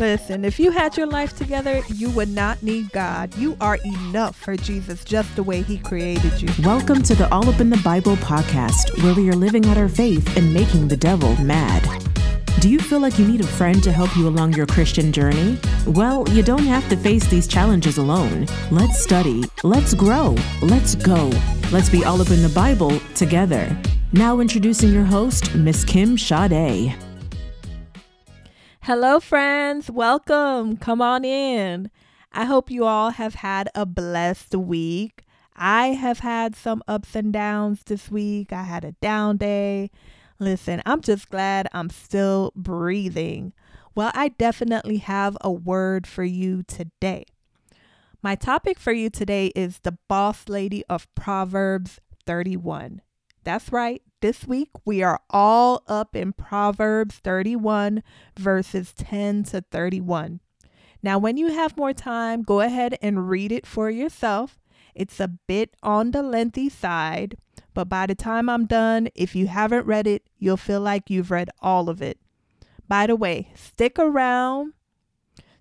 Listen, if you had your life together, you would not need God. You are enough for Jesus just the way He created you. Welcome to the All Up in the Bible podcast, where we are living out our faith and making the devil mad. Do you feel like you need a friend to help you along your Christian journey? Well, you don't have to face these challenges alone. Let's study, let's grow, let's go. Let's be all up in the Bible together. Now introducing your host, Miss Kim Sade. Hello, friends. Welcome. Come on in. I hope you all have had a blessed week. I have had some ups and downs this week. I had a down day. Listen, I'm just glad I'm still breathing. Well, I definitely have a word for you today. My topic for you today is the boss lady of Proverbs 31. That's right. This week we are all up in Proverbs 31, verses 10 to 31. Now, when you have more time, go ahead and read it for yourself. It's a bit on the lengthy side, but by the time I'm done, if you haven't read it, you'll feel like you've read all of it. By the way, stick around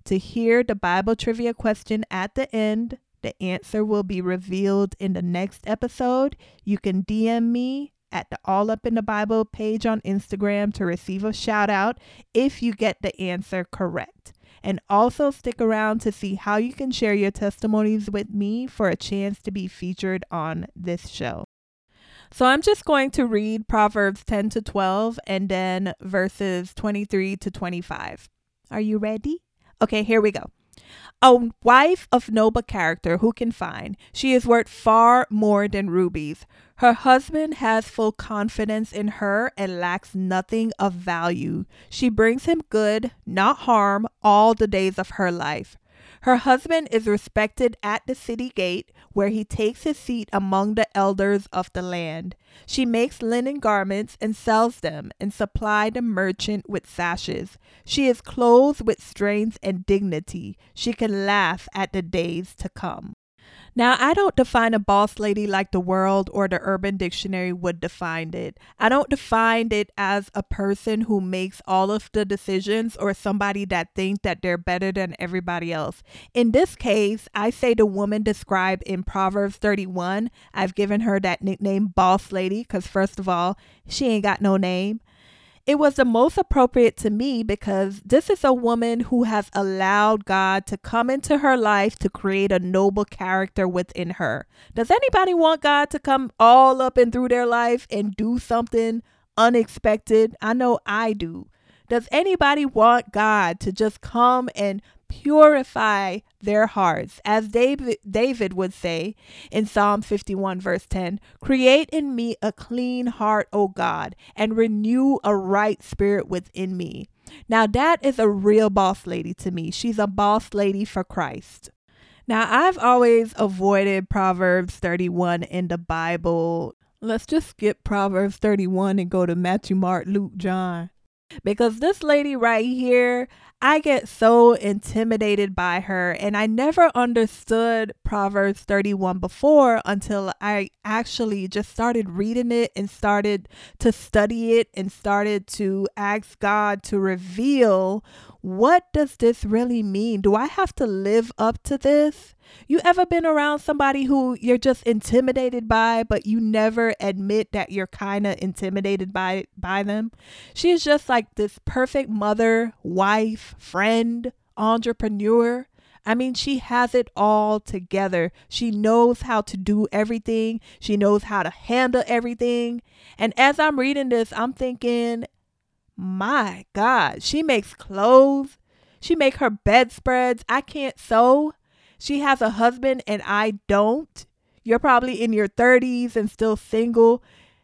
to hear the Bible trivia question at the end. The answer will be revealed in the next episode. You can DM me at the All Up in the Bible page on Instagram to receive a shout out if you get the answer correct. And also stick around to see how you can share your testimonies with me for a chance to be featured on this show. So I'm just going to read Proverbs 10 to 12 and then verses 23 to 25. Are you ready? Okay, here we go. A wife of noble character who can find? She is worth far more than rubies. Her husband has full confidence in her and lacks nothing of value. She brings him good, not harm, all the days of her life. Her husband is respected at the city gate, where he takes his seat among the elders of the land. She makes linen garments and sells them, and supply the merchant with sashes. She is clothed with strength and dignity. She can laugh at the days to come. Now, I don't define a boss lady like the world or the Urban Dictionary would define it. I don't define it as a person who makes all of the decisions or somebody that thinks that they're better than everybody else. In this case, I say the woman described in Proverbs 31. I've given her that nickname boss lady because, first of all, she ain't got no name it was the most appropriate to me because this is a woman who has allowed God to come into her life to create a noble character within her. Does anybody want God to come all up and through their life and do something unexpected? I know I do. Does anybody want God to just come and purify their hearts. As David, David would say in Psalm 51, verse 10 Create in me a clean heart, O God, and renew a right spirit within me. Now, that is a real boss lady to me. She's a boss lady for Christ. Now, I've always avoided Proverbs 31 in the Bible. Let's just skip Proverbs 31 and go to Matthew, Mark, Luke, John. Because this lady right here, I get so intimidated by her, and I never understood Proverbs 31 before until I actually just started reading it and started to study it and started to ask God to reveal what does this really mean? Do I have to live up to this? You ever been around somebody who you're just intimidated by, but you never admit that you're kind of intimidated by by them? She is just like this perfect mother, wife, friend, entrepreneur. I mean, she has it all together. She knows how to do everything. She knows how to handle everything. And as I'm reading this, I'm thinking, my God, she makes clothes. She make her bedspreads. I can't sew. She has a husband and I don't. You're probably in your 30s and still single.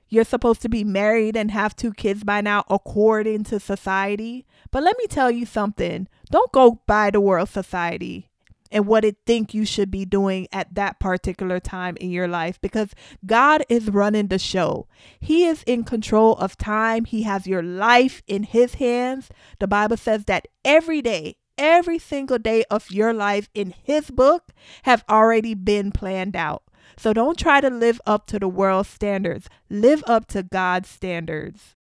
You're supposed to be married and have two kids by now, according to society. But let me tell you something don't go by the world society and what it think you should be doing at that particular time in your life because God is running the show. He is in control of time. He has your life in his hands. The Bible says that every day every single day of your life in his book have already been planned out. So don't try to live up to the world's standards. Live up to God's standards.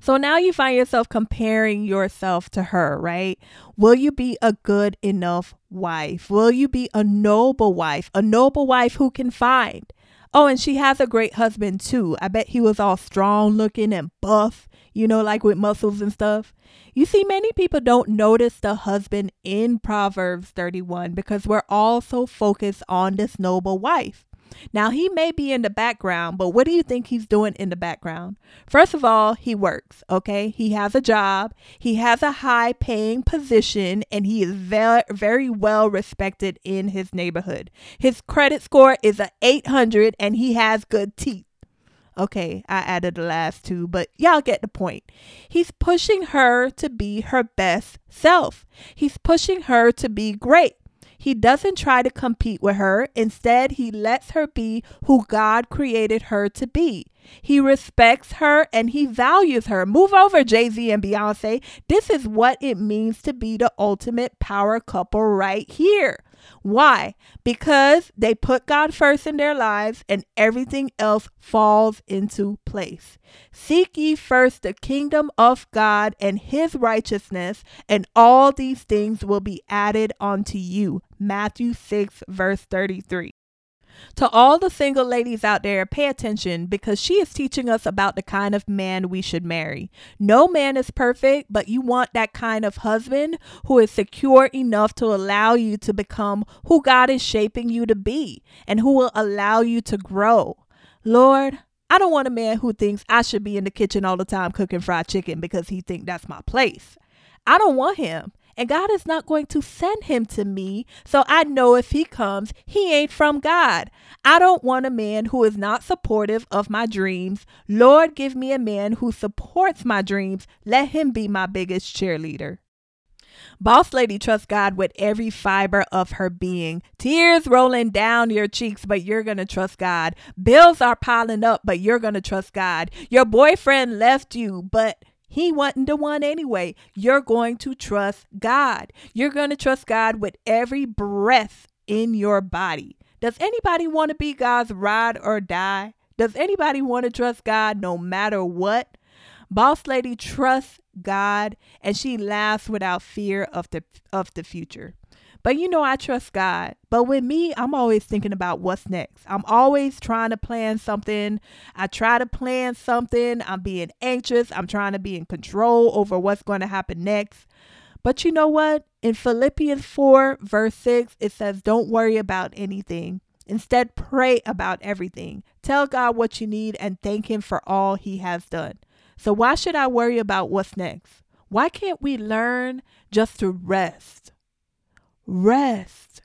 So now you find yourself comparing yourself to her, right? Will you be a good enough wife? Will you be a noble wife? A noble wife who can find? Oh, and she has a great husband too. I bet he was all strong looking and buff, you know, like with muscles and stuff. You see, many people don't notice the husband in Proverbs 31 because we're all so focused on this noble wife. Now, he may be in the background, but what do you think he's doing in the background? First of all, he works, okay? He has a job, he has a high paying position, and he is very, very well respected in his neighborhood. His credit score is a 800 and he has good teeth. Okay, I added the last two, but y'all get the point. He's pushing her to be her best self. He's pushing her to be great. He doesn't try to compete with her. Instead, he lets her be who God created her to be. He respects her and he values her. Move over, Jay Z and Beyonce. This is what it means to be the ultimate power couple right here. Why? Because they put God first in their lives and everything else falls into place. Seek ye first the kingdom of God and his righteousness, and all these things will be added unto you. Matthew 6, verse 33. To all the single ladies out there, pay attention because she is teaching us about the kind of man we should marry. No man is perfect, but you want that kind of husband who is secure enough to allow you to become who God is shaping you to be and who will allow you to grow. Lord, I don't want a man who thinks I should be in the kitchen all the time cooking fried chicken because he think that's my place. I don't want him. And God is not going to send him to me. So I know if he comes, he ain't from God. I don't want a man who is not supportive of my dreams. Lord, give me a man who supports my dreams. Let him be my biggest cheerleader. Boss Lady trusts God with every fiber of her being. Tears rolling down your cheeks, but you're going to trust God. Bills are piling up, but you're going to trust God. Your boyfriend left you, but he wasn't the one anyway. You're going to trust God. You're going to trust God with every breath in your body. Does anybody want to be God's ride or die? Does anybody want to trust God no matter what? Boss lady trusts God and she laughs without fear of the of the future. But you know, I trust God. But with me, I'm always thinking about what's next. I'm always trying to plan something. I try to plan something. I'm being anxious. I'm trying to be in control over what's going to happen next. But you know what? In Philippians 4, verse 6, it says, Don't worry about anything. Instead, pray about everything. Tell God what you need and thank Him for all He has done. So, why should I worry about what's next? Why can't we learn just to rest? Rest.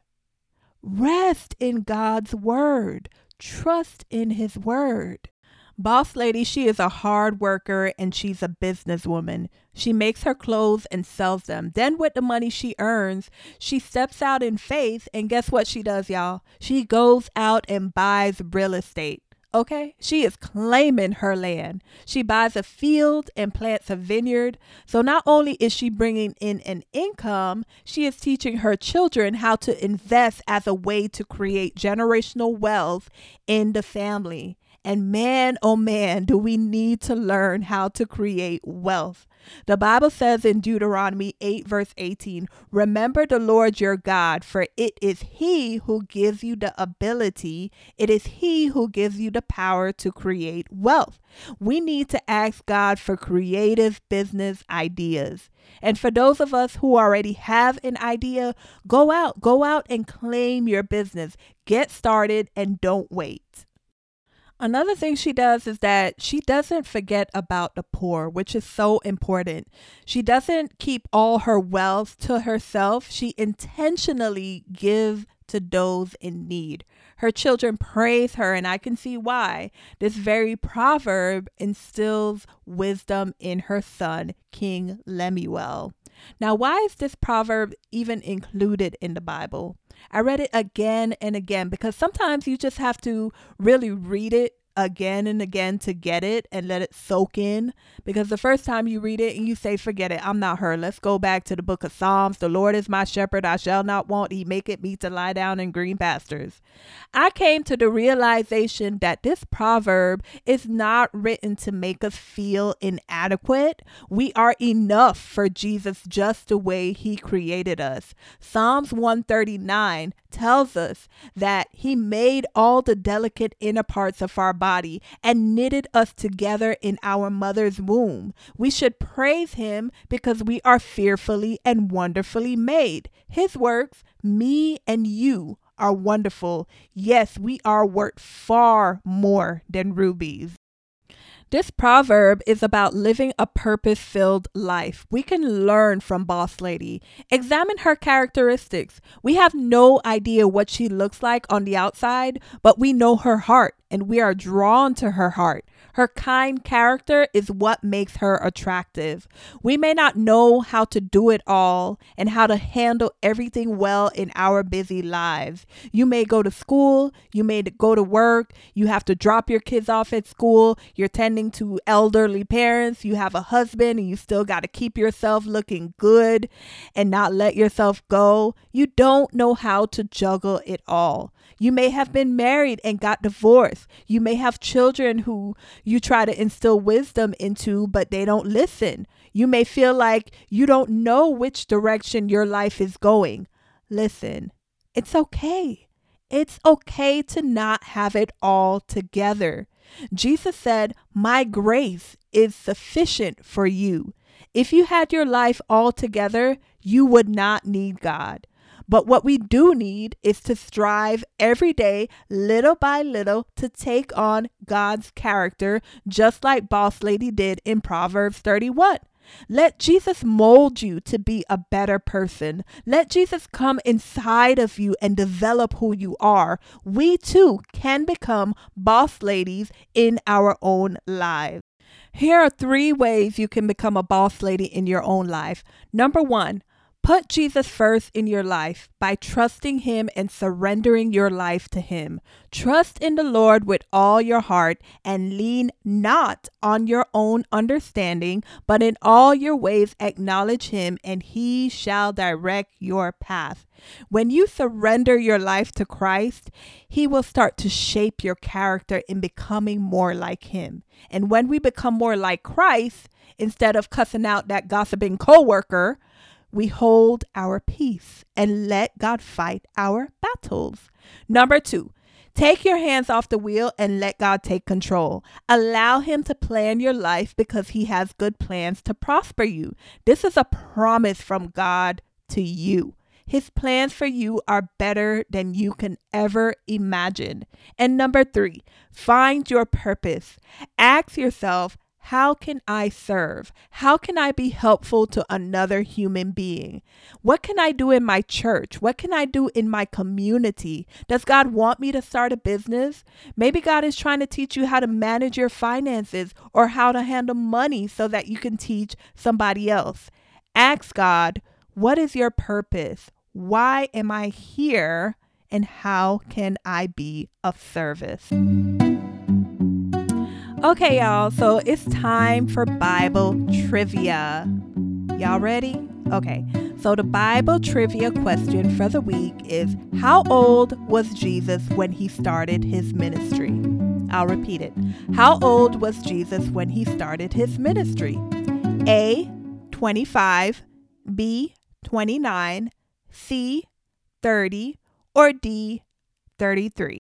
Rest in God's word. Trust in his word. Boss lady, she is a hard worker and she's a businesswoman. She makes her clothes and sells them. Then, with the money she earns, she steps out in faith. And guess what she does, y'all? She goes out and buys real estate. Okay, she is claiming her land. She buys a field and plants a vineyard. So not only is she bringing in an income, she is teaching her children how to invest as a way to create generational wealth in the family. And man, oh man, do we need to learn how to create wealth. The Bible says in Deuteronomy 8, verse 18, Remember the Lord your God, for it is He who gives you the ability, it is He who gives you the power to create wealth. We need to ask God for creative business ideas. And for those of us who already have an idea, go out, go out and claim your business. Get started and don't wait. Another thing she does is that she doesn't forget about the poor, which is so important. She doesn't keep all her wealth to herself. She intentionally gives to those in need. Her children praise her, and I can see why. This very proverb instills wisdom in her son, King Lemuel. Now, why is this proverb even included in the Bible? I read it again and again because sometimes you just have to really read it again and again to get it and let it soak in. Because the first time you read it and you say, Forget it, I'm not her. Let's go back to the book of Psalms. The Lord is my shepherd, I shall not want. He maketh me to lie down in green pastures. I came to the realization that this proverb is not written to make us feel inadequate. We are enough for Jesus just the way he created us. Psalms 139 tells us that he made all the delicate inner parts of our body and knitted us together in our mother's womb. We should praise him because we are fearfully and wonderfully made. His works, me and you, are wonderful. Yes, we are worth far more than rubies. This proverb is about living a purpose filled life. We can learn from Boss Lady. Examine her characteristics. We have no idea what she looks like on the outside, but we know her heart and we are drawn to her heart. Her kind character is what makes her attractive. We may not know how to do it all and how to handle everything well in our busy lives. You may go to school, you may go to work, you have to drop your kids off at school, you're tending to elderly parents, you have a husband, and you still got to keep yourself looking good and not let yourself go. You don't know how to juggle it all. You may have been married and got divorced. You may have children who you try to instill wisdom into, but they don't listen. You may feel like you don't know which direction your life is going. Listen, it's okay. It's okay to not have it all together. Jesus said, My grace is sufficient for you. If you had your life all together, you would not need God. But what we do need is to strive every day, little by little, to take on God's character, just like Boss Lady did in Proverbs 31. Let Jesus mold you to be a better person. Let Jesus come inside of you and develop who you are. We too can become boss ladies in our own lives. Here are three ways you can become a boss lady in your own life. Number one, Put Jesus first in your life by trusting Him and surrendering your life to Him. Trust in the Lord with all your heart and lean not on your own understanding, but in all your ways acknowledge Him, and He shall direct your path. When you surrender your life to Christ, He will start to shape your character in becoming more like Him. And when we become more like Christ, instead of cussing out that gossiping coworker, we hold our peace and let God fight our battles. Number two, Take your hands off the wheel and let God take control. Allow Him to plan your life because He has good plans to prosper you. This is a promise from God to you. His plans for you are better than you can ever imagine. And number three, find your purpose. Ask yourself, how can I serve? How can I be helpful to another human being? What can I do in my church? What can I do in my community? Does God want me to start a business? Maybe God is trying to teach you how to manage your finances or how to handle money so that you can teach somebody else. Ask God, what is your purpose? Why am I here? And how can I be of service? Okay, y'all, so it's time for Bible trivia. Y'all ready? Okay, so the Bible trivia question for the week is How old was Jesus when he started his ministry? I'll repeat it. How old was Jesus when he started his ministry? A, 25, B, 29, C, 30, or D, 33?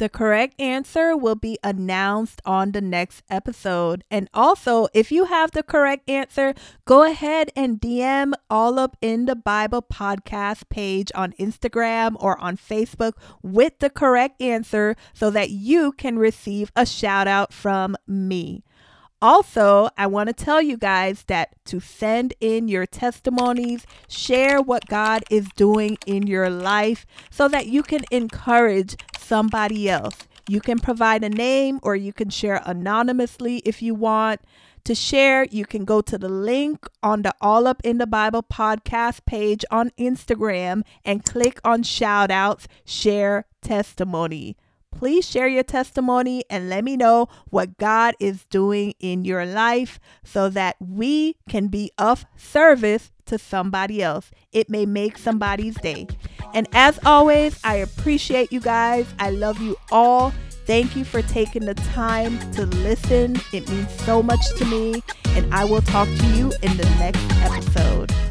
The correct answer will be announced on the next episode. And also, if you have the correct answer, go ahead and DM All Up in the Bible podcast page on Instagram or on Facebook with the correct answer so that you can receive a shout out from me. Also, I want to tell you guys that to send in your testimonies, share what God is doing in your life so that you can encourage somebody else. You can provide a name or you can share anonymously if you want. To share, you can go to the link on the All Up in the Bible podcast page on Instagram and click on shout outs, share testimony. Please share your testimony and let me know what God is doing in your life so that we can be of service to somebody else. It may make somebody's day. And as always, I appreciate you guys. I love you all. Thank you for taking the time to listen. It means so much to me. And I will talk to you in the next episode.